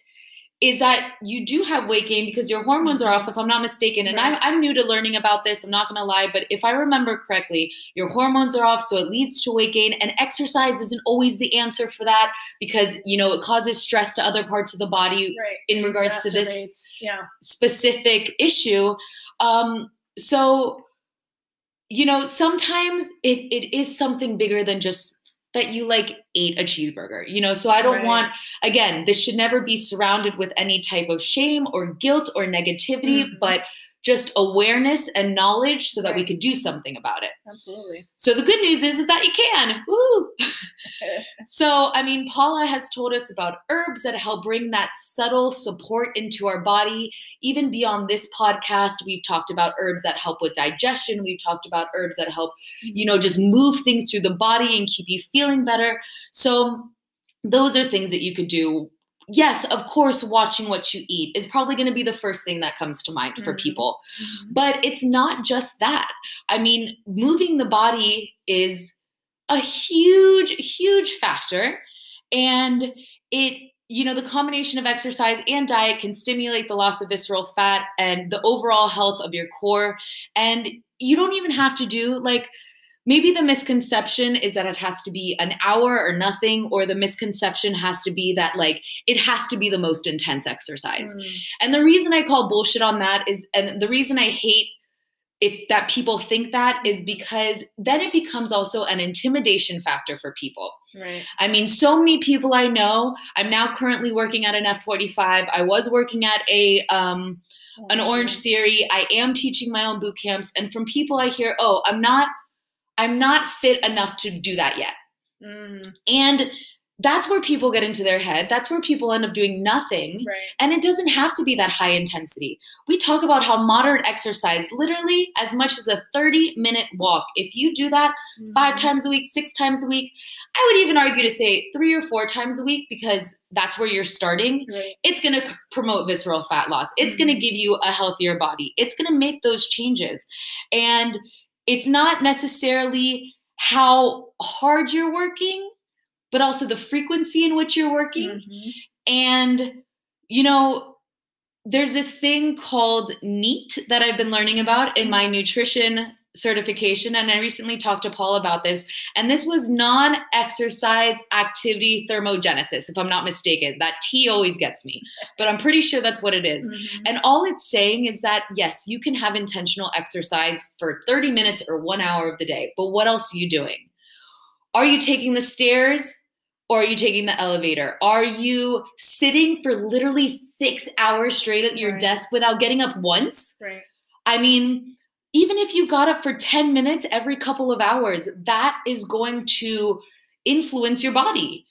is that you do have weight gain because your hormones are off, if I'm not mistaken. And I'm, I'm new to learning about this, I'm not going to lie, but if I remember correctly, your hormones are off, so it leads to weight gain. And exercise isn't always the answer for that because, you know, it causes stress to other parts of the body Right. in regards to this Yeah. specific issue. Um, so, you know, sometimes it, it is something bigger than just that you like ate a cheeseburger, you know. So I don't Right. want, again, this should never be surrounded with any type of shame or guilt or negativity, Mhm. but just awareness and knowledge so that we could do something about it. Absolutely. So the good news is, is that you can. Woo! so, I mean, Paula has told us about herbs that help bring that subtle support into our body. Even beyond this podcast, we've talked about herbs that help with digestion. We've talked about herbs that help, you know, just move things through the body and keep you feeling better. So, those are things that you could do. Yes, of course, watching what you eat is probably going to be the first thing that comes to mind for Mhm. people. Mhm. But it's not just that. I mean, moving the body is a huge, huge factor. And it, you know, the combination of exercise and diet can stimulate the loss of visceral fat and the overall health of your core. And you don't even have to do like, maybe the misconception is that it has to be an hour or nothing, or the misconception has to be that like it has to be the most intense exercise. Mm. And the reason I call bullshit on that is, and the reason I hate if that people think that is because then it becomes also an intimidation factor for people. Right. I mean, so many people I know. I'm now currently working at an F45. I was working at a um, an Orangetheory. I am teaching my own boot camps, and from people I hear, "Oh, I'm not, I'm not fit enough to do that yet." Mm. And that's where people get into their head. That's where people end up doing nothing. Right. And it doesn't have to be that high intensity. We talk about how moderate exercise, literally as much as a 30 minute walk, if you do that five Mhm. times a week, six times a week, I would even argue to say three or four times a week because that's where you're starting. Right. It's going to promote visceral fat loss. It's going to give you a healthier body. It's going to make those changes. And it's not necessarily how hard you're working, but also the frequency in which you're working. Mhm. And, you know, there's this thing called NEAT that I've been learning about in my nutrition certification. And I recently talked to Paula about this. And this was non exercise activity thermogenesis, if I'm not mistaken. That T always gets me, but I'm pretty sure that's what it is. Mhm. And all it's saying is that, yes, you can have intentional exercise for 30 minutes or one hour of the day, but what else are you doing? Are you taking the stairs or are you taking the elevator? Are you sitting for literally six hours straight at your Right. desk without getting up once? Right. I mean, even if you got up for 10 minutes every couple of hours, that is going to influence your body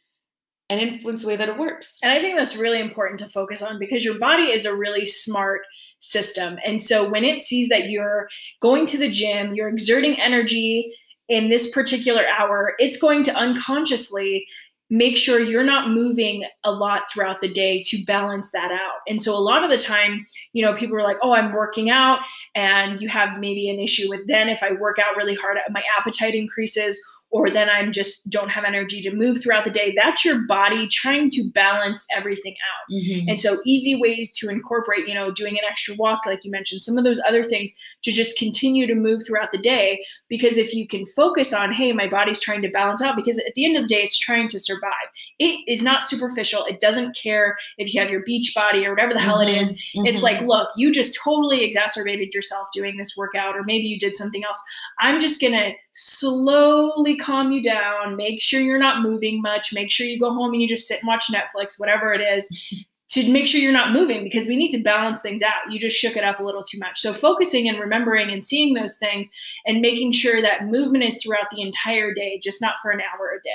and influence the way that it works. And I think that's really important to focus on because your body is a really smart system. And so when it sees that you're going to the gym, you're exerting energy in this particular hour, it's going to unconsciously make sure you're not moving a lot throughout the day to balance that out. And so a lot of the time, you know, people are like, "Oh, I'm working out," and you have maybe an issue with then if I work out really hard, my appetite increases or then I'm just don't have energy to move throughout the day. That's your body trying to balance everything out. Mhm. And so easy ways to incorporate, you know, doing an extra walk, like you mentioned, some of those other things to just continue to move throughout the day. Because if you can focus on, hey, my body's trying to balance out, because at the end of the day, it's trying to survive. It is not superficial. It doesn't care if you have your beach body or whatever the hell it is. It's Mhm. like, look, you just totally exacerbated yourself doing this workout, or maybe you did something else. I'm just gonna slowly calm you down, make sure you're not moving much, make sure you go home and you just sit and watch Netflix, whatever it is, to make sure you're not moving because we need to balance things out. You just shook it up a little too much. So focusing and remembering and seeing those things and making sure that movement is throughout the entire day, just not for an hour a day.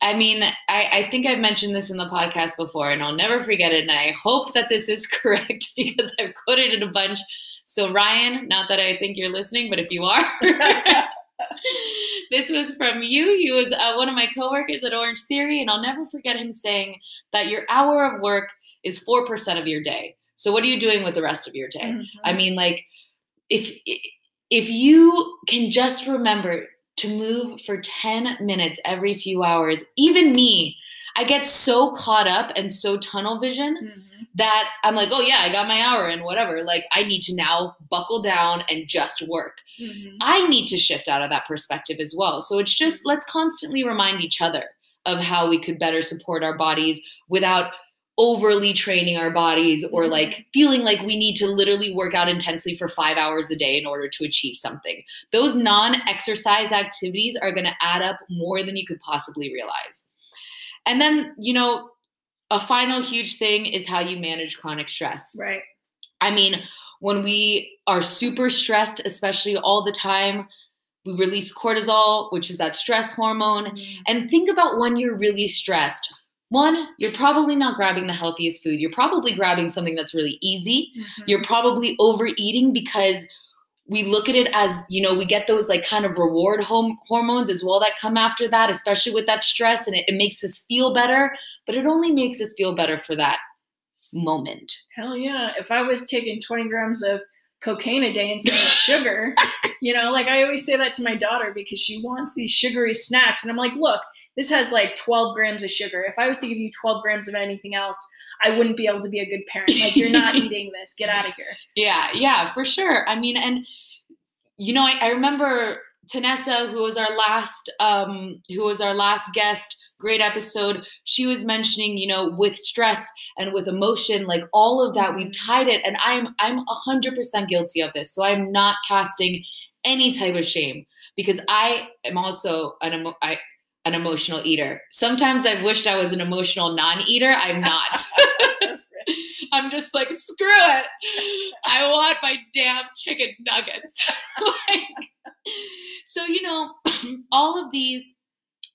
I mean, I, I think I've mentioned this in the podcast before, and I'll never forget it. And I hope that this is correct because I've quoted it a bunch. So, Ryan, not that I think you're listening, but if you are, this was from you. He was uh, one of my coworkers at Orangetheory, and I'll never forget him saying that your hour of work is 4% of your day. So, what are you doing with the rest of your day? Mm-hmm. I mean, like, if if you can just remember to move for 10 minutes every few hours, even me, I get so caught up and so tunnel vision Mhm. that I'm like, oh yeah, I got my hour and whatever. Like, I need to now buckle down and just work. Mhm. I need to shift out of that perspective as well. So it's just let's constantly remind each other of how we could better support our bodies without overly training our bodies or Mhm. like feeling like we need to literally work out intensely for 5 hours a day in order to achieve something. Those non-exercise activities are going to add up more than you could possibly realize. And then, you know, a final huge thing is how you manage chronic stress. Right. I mean, when we are super stressed, especially all the time, we release cortisol, which is that stress hormone. Mhm. And think about when you're really stressed. One, you're probably not grabbing the healthiest food. You're probably grabbing something that's really easy. Mhm. You're probably overeating because we look at it as, you know, we get those like kind of reward hom- hormones as well that come after that, especially with that stress, and it, it makes us feel better, but it only makes us feel better for that moment. Hell yeah. If I was taking 20 grams of cocaine a day instead of sugar, you know, like I always say that to my daughter because she wants these sugary snacks. And I'm like, look, this has like 12 grams of sugar. If I was to give you 12 grams of anything else, I wouldn't be able to be a good parent. Like, you're not eating this. Get out of here. Yeah, yeah, for sure. I mean, and you know, I, I remember Tanessa, who was our last, um, who was our last guest. Great episode. She was mentioning, you know, with stress and with emotion, like all of that, we've tied it, and I'm I'm a hundred percent guilty of this. So I'm not casting any type of shame because I am also an emo- I, an emotional eater. Sometimes I've wished I was an emotional non-eater. I'm not. I'm just like, screw it. I want my damn chicken nuggets. like, so, you know, all of these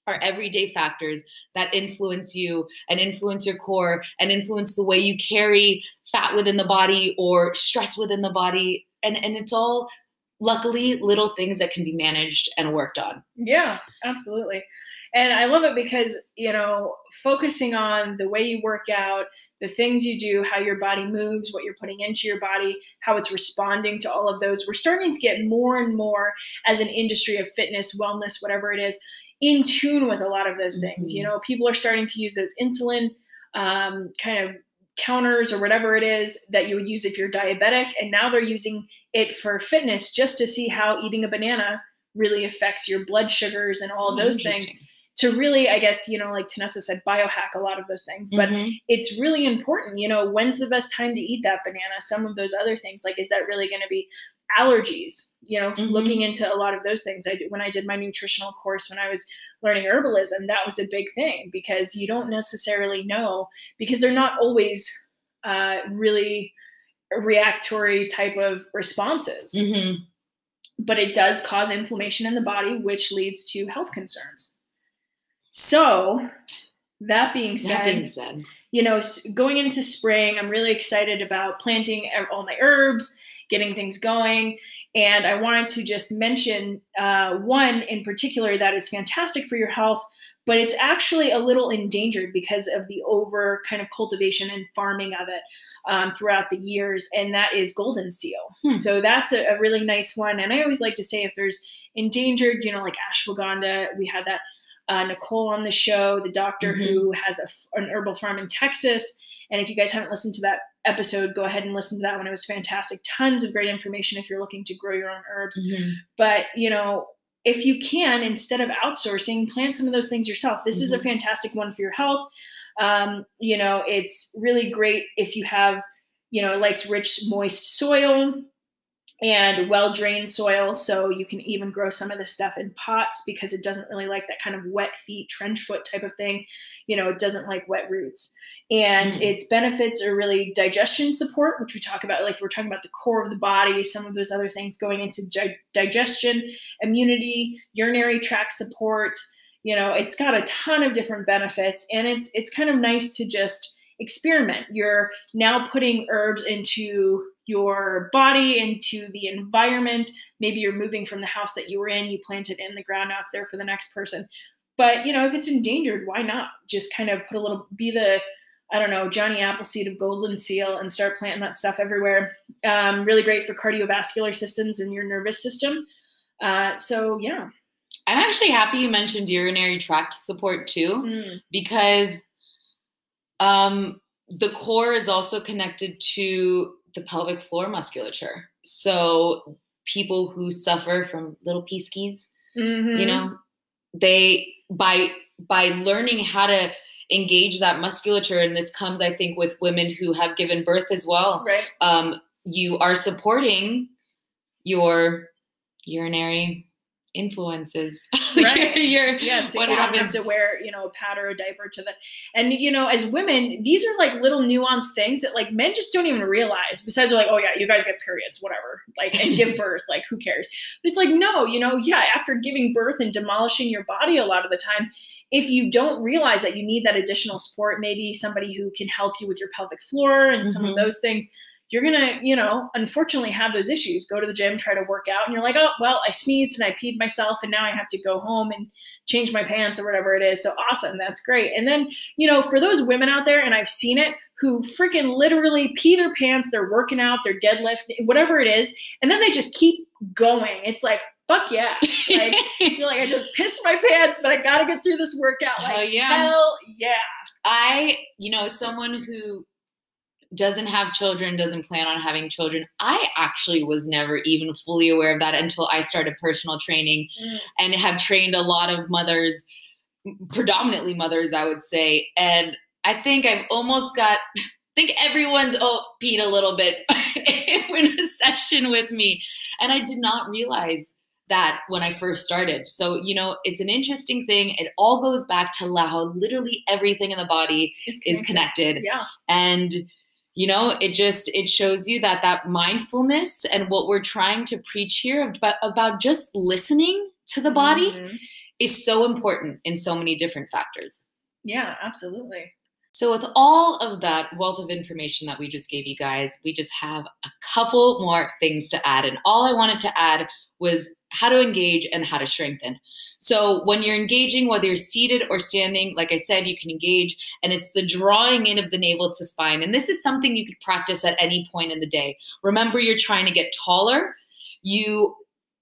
are everyday factors that influence you and influence your core and influence the way you carry fat within the body or stress within the body and and it's all luckily little things that can be managed and worked on yeah absolutely and I love it because, you know, focusing on the way you work out, the things you do, how your body moves, what you're putting into your body, how it's responding to all of those, we're starting to get more and more as an industry of fitness, wellness, whatever it is, in tune with a lot of those things. Mm-hmm. You know, people are starting to use those insulin um, kind of counters or whatever it is that you would use if you're diabetic. And now they're using it for fitness just to see how eating a banana really affects your blood sugars and all of those things to really, I guess, you know, like Tanessa said, biohack a lot of those things. But mm-hmm. it's really important, you know, when's the best time to eat that banana? Some of those other things, like, is that really going to be allergies? You know, mm-hmm. looking into a lot of those things. I when I did my nutritional course when I was learning herbalism, that was a big thing because you don't necessarily know because they're not always uh, really reactory type of responses. Mm-hmm. But it does cause inflammation in the body, which leads to health concerns. So, that being said, that being said, you know, going into spring, I'm really excited about planting all my herbs, getting things going. And I wanted to just mention uh, one in particular that is fantastic for your health, but it's actually a little endangered because of the over kind of cultivation and farming of it um, throughout the years, and that is golden seal. Hmm. So that's a, a, really nice one. And I always like to say if there's endangered, you know, like ashwagandha, we had that uh, Nicole on the show, the doctor mm-hmm. who has a, an herbal farm in Texas. And if you guys haven't listened to that episode, go ahead and listen to that one. It was fantastic. Tons of great information if you're looking to grow your own herbs. Mm-hmm. But, you know, if you can, instead of outsourcing, plant some of those things yourself. This mm-hmm. is a mm-hmm. fantastic one for your health. Um, you know, it's really great if you have, you know, it likes rich, moist soil and well drained soil. So you can even grow some of this stuff in pots because it doesn't really like that kind of wet feet, trench foot type of thing. You know, it doesn't like wet roots. And mm. its benefits are really digestion support, which we talk about, like we're talking about the core of the body, some of those other things going into di- digestion, immunity, urinary tract support. You know, it's got a ton of different benefits, and it's it's kind of nice to just experiment. You're now putting herbs into your body into the environment. Maybe you're moving from the house that you were in, you planted in the ground, now it's there for the next person. But you know, if it's endangered, why not just kind of put a little be the I don't know, Johnny Appleseed of Golden Seal and start planting that stuff everywhere. Um, really great for cardiovascular systems and your nervous system. Uh, so yeah. I'm actually happy you mentioned urinary tract support too, mm. because um, the core is also connected to the pelvic floor musculature. So people who suffer from little peaskies, mm-hmm. you know, they by by learning how to engage that musculature, and this comes, I think, with women who have given birth as well. Right. Um, you are supporting your urinary influences right. your, yes what you happens. have to wear you know a pad or a diaper to the and you know as women these are like little nuanced things that like men just don't even realize besides like oh yeah you guys get periods whatever like and give birth like who cares but it's like no you know yeah after giving birth and demolishing your body a lot of the time if you don't realize that you need that additional support maybe somebody who can help you with your pelvic floor and mm-hmm. some of mm-hmm. those things you're gonna, you know, unfortunately have those issues. Go to the gym, try to work out, and you're like, oh, well, I sneezed and I peed myself, and now I have to go home and change my pants or whatever it is. So awesome, that's great. And then, you know, for those women out there, and I've seen it, who freaking literally pee their pants, they're working out, they're deadlift, whatever it is, and then they just keep going. It's like, fuck yeah. Like, you're like, I just pissed my pants, but I gotta get through this workout. Like, hell yeah. Hell yeah. I, you know, someone who doesn't have children, doesn't plan on having children. I actually was never even fully aware of that until I started personal training mm. and have trained a lot of mothers, predominantly mothers, I would say. And I think I've almost got, I think everyone's oh, peed a little bit in a session with me. And I did not realize that when I first started. So, you know, it's an interesting thing. It all goes back to how literally everything in the body connected. is connected. Yeah. And you know it just it shows you that that mindfulness and what we're trying to preach here about, about just listening to the body mm-hmm. is so important in so many different factors. Yeah, absolutely. So, with all of that wealth of information that we just gave you guys, we just have a couple more things to add. And all I wanted to add was how to engage and how to strengthen. So, when you're engaging, whether you're seated or standing, like I said, you can engage, and it's the drawing in of the navel to spine. And this is something you could practice at any point in the day. Remember, you're trying to get taller. You,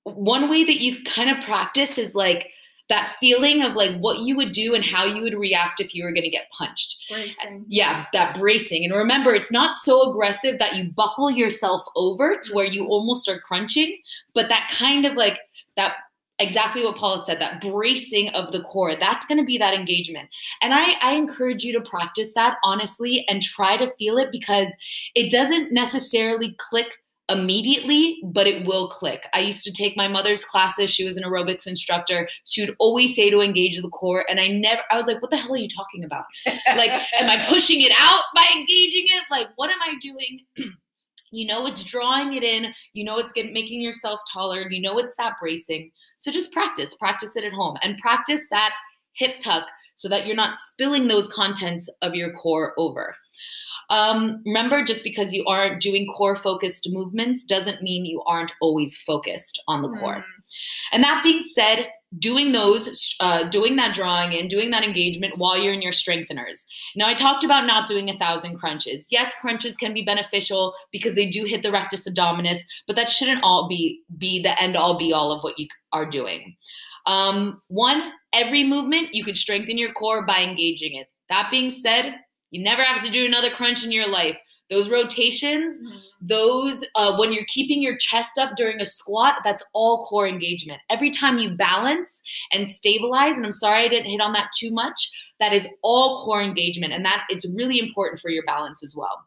one way that you kind of practice is like, that feeling of like what you would do and how you would react if you were going to get punched. Bracing. Yeah, that bracing. And remember, it's not so aggressive that you buckle yourself over to where you almost are crunching, but that kind of like that exactly what Paula said that bracing of the core that's going to be that engagement and I, I encourage you to practice that honestly and try to feel it because it doesn't necessarily click immediately, but it will click. I used to take my mother's classes. She was an aerobics instructor. She would always say to engage the core. And I never, I was like, what the hell are you talking about? like, am I pushing it out by engaging it? Like, what am I doing? you know it's drawing it in you know it's get, making yourself taller you know it's that bracing so just practice practice it at home and practice that hip tuck so that you're not spilling those contents of your core over um, remember, just because you aren't doing core focused movements doesn't mean you aren't always focused on the core. Mm. And that being said, doing those, uh, doing that drawing and doing that engagement while you're in your strengtheners. Now, I talked about not doing a thousand crunches. Yes, crunches can be beneficial because they do hit the rectus abdominis, but that shouldn't all be be the end all be all of what you are doing. Um, one, every movement you could strengthen your core by engaging it. That being said, you never have to do another crunch in your life. Those rotations, mm-hmm. those uh, when you're keeping your chest up during a squat, that's all core engagement. Every time you balance and stabilize, and I'm sorry I didn't hit on that too much, that is all core engagement, and that it's really important for your balance as well.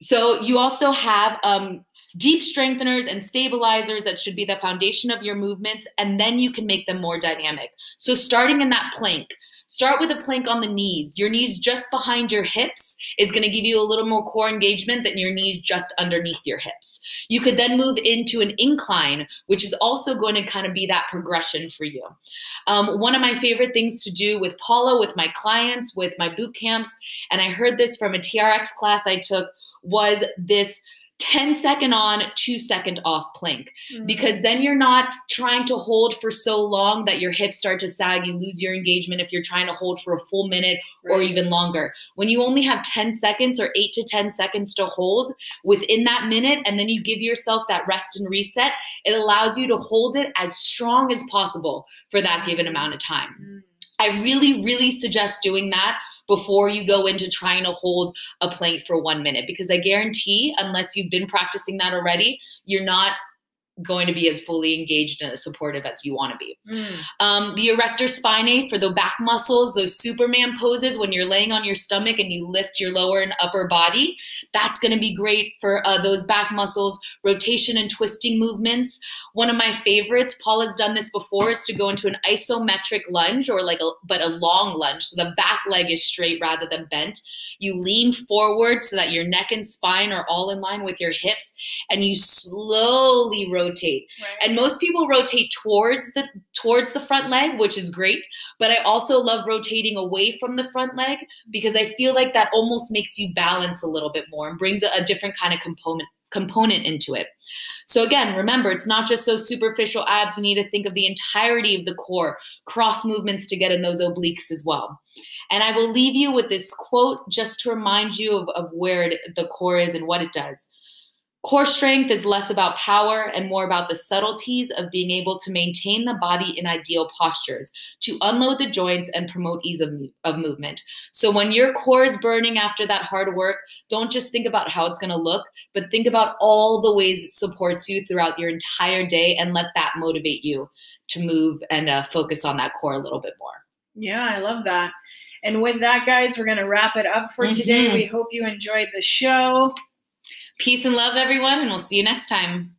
So you also have um, deep strengtheners and stabilizers that should be the foundation of your movements, and then you can make them more dynamic. So starting in that plank, Start with a plank on the knees. Your knees just behind your hips is going to give you a little more core engagement than your knees just underneath your hips. You could then move into an incline, which is also going to kind of be that progression for you. Um, one of my favorite things to do with Paula, with my clients, with my boot camps, and I heard this from a TRX class I took, was this 10 second on, two second off plank. Mm-hmm. Because then you're not trying to hold for so long that your hips start to sag. You lose your engagement if you're trying to hold for a full minute right. or even longer. When you only have 10 seconds or eight to 10 seconds to hold within that minute, and then you give yourself that rest and reset, it allows you to hold it as strong as possible for that given amount of time. Mm-hmm. I really, really suggest doing that before you go into trying to hold a plank for one minute. Because I guarantee, unless you've been practicing that already, you're not going to be as fully engaged and as supportive as you want to be. Mm. Um, the erector spinae for the back muscles, those Superman poses when you're laying on your stomach and you lift your lower and upper body, that's going to be great for uh, those back muscles. Rotation and twisting movements. One of my favorites, Paula has done this before, is to go into an isometric lunge or like a but a long lunge, so the back leg is straight rather than bent. You lean forward so that your neck and spine are all in line with your hips, and you slowly rotate rotate. Right. And most people rotate towards the towards the front leg, which is great, but I also love rotating away from the front leg because I feel like that almost makes you balance a little bit more and brings a, a different kind of component component into it. So again, remember, it's not just those superficial abs. You need to think of the entirety of the core, cross movements to get in those obliques as well. And I will leave you with this quote just to remind you of, of where it, the core is and what it does. Core strength is less about power and more about the subtleties of being able to maintain the body in ideal postures, to unload the joints and promote ease of, of movement. So when your core is burning after that hard work, don't just think about how it's going to look, but think about all the ways it supports you throughout your entire day and let that motivate you to move and uh, focus on that core a little bit more. Yeah, I love that. And with that, guys, we're going to wrap it up for mm-hmm. today. We hope you enjoyed the show. Peace and love, everyone, and we'll see you next time.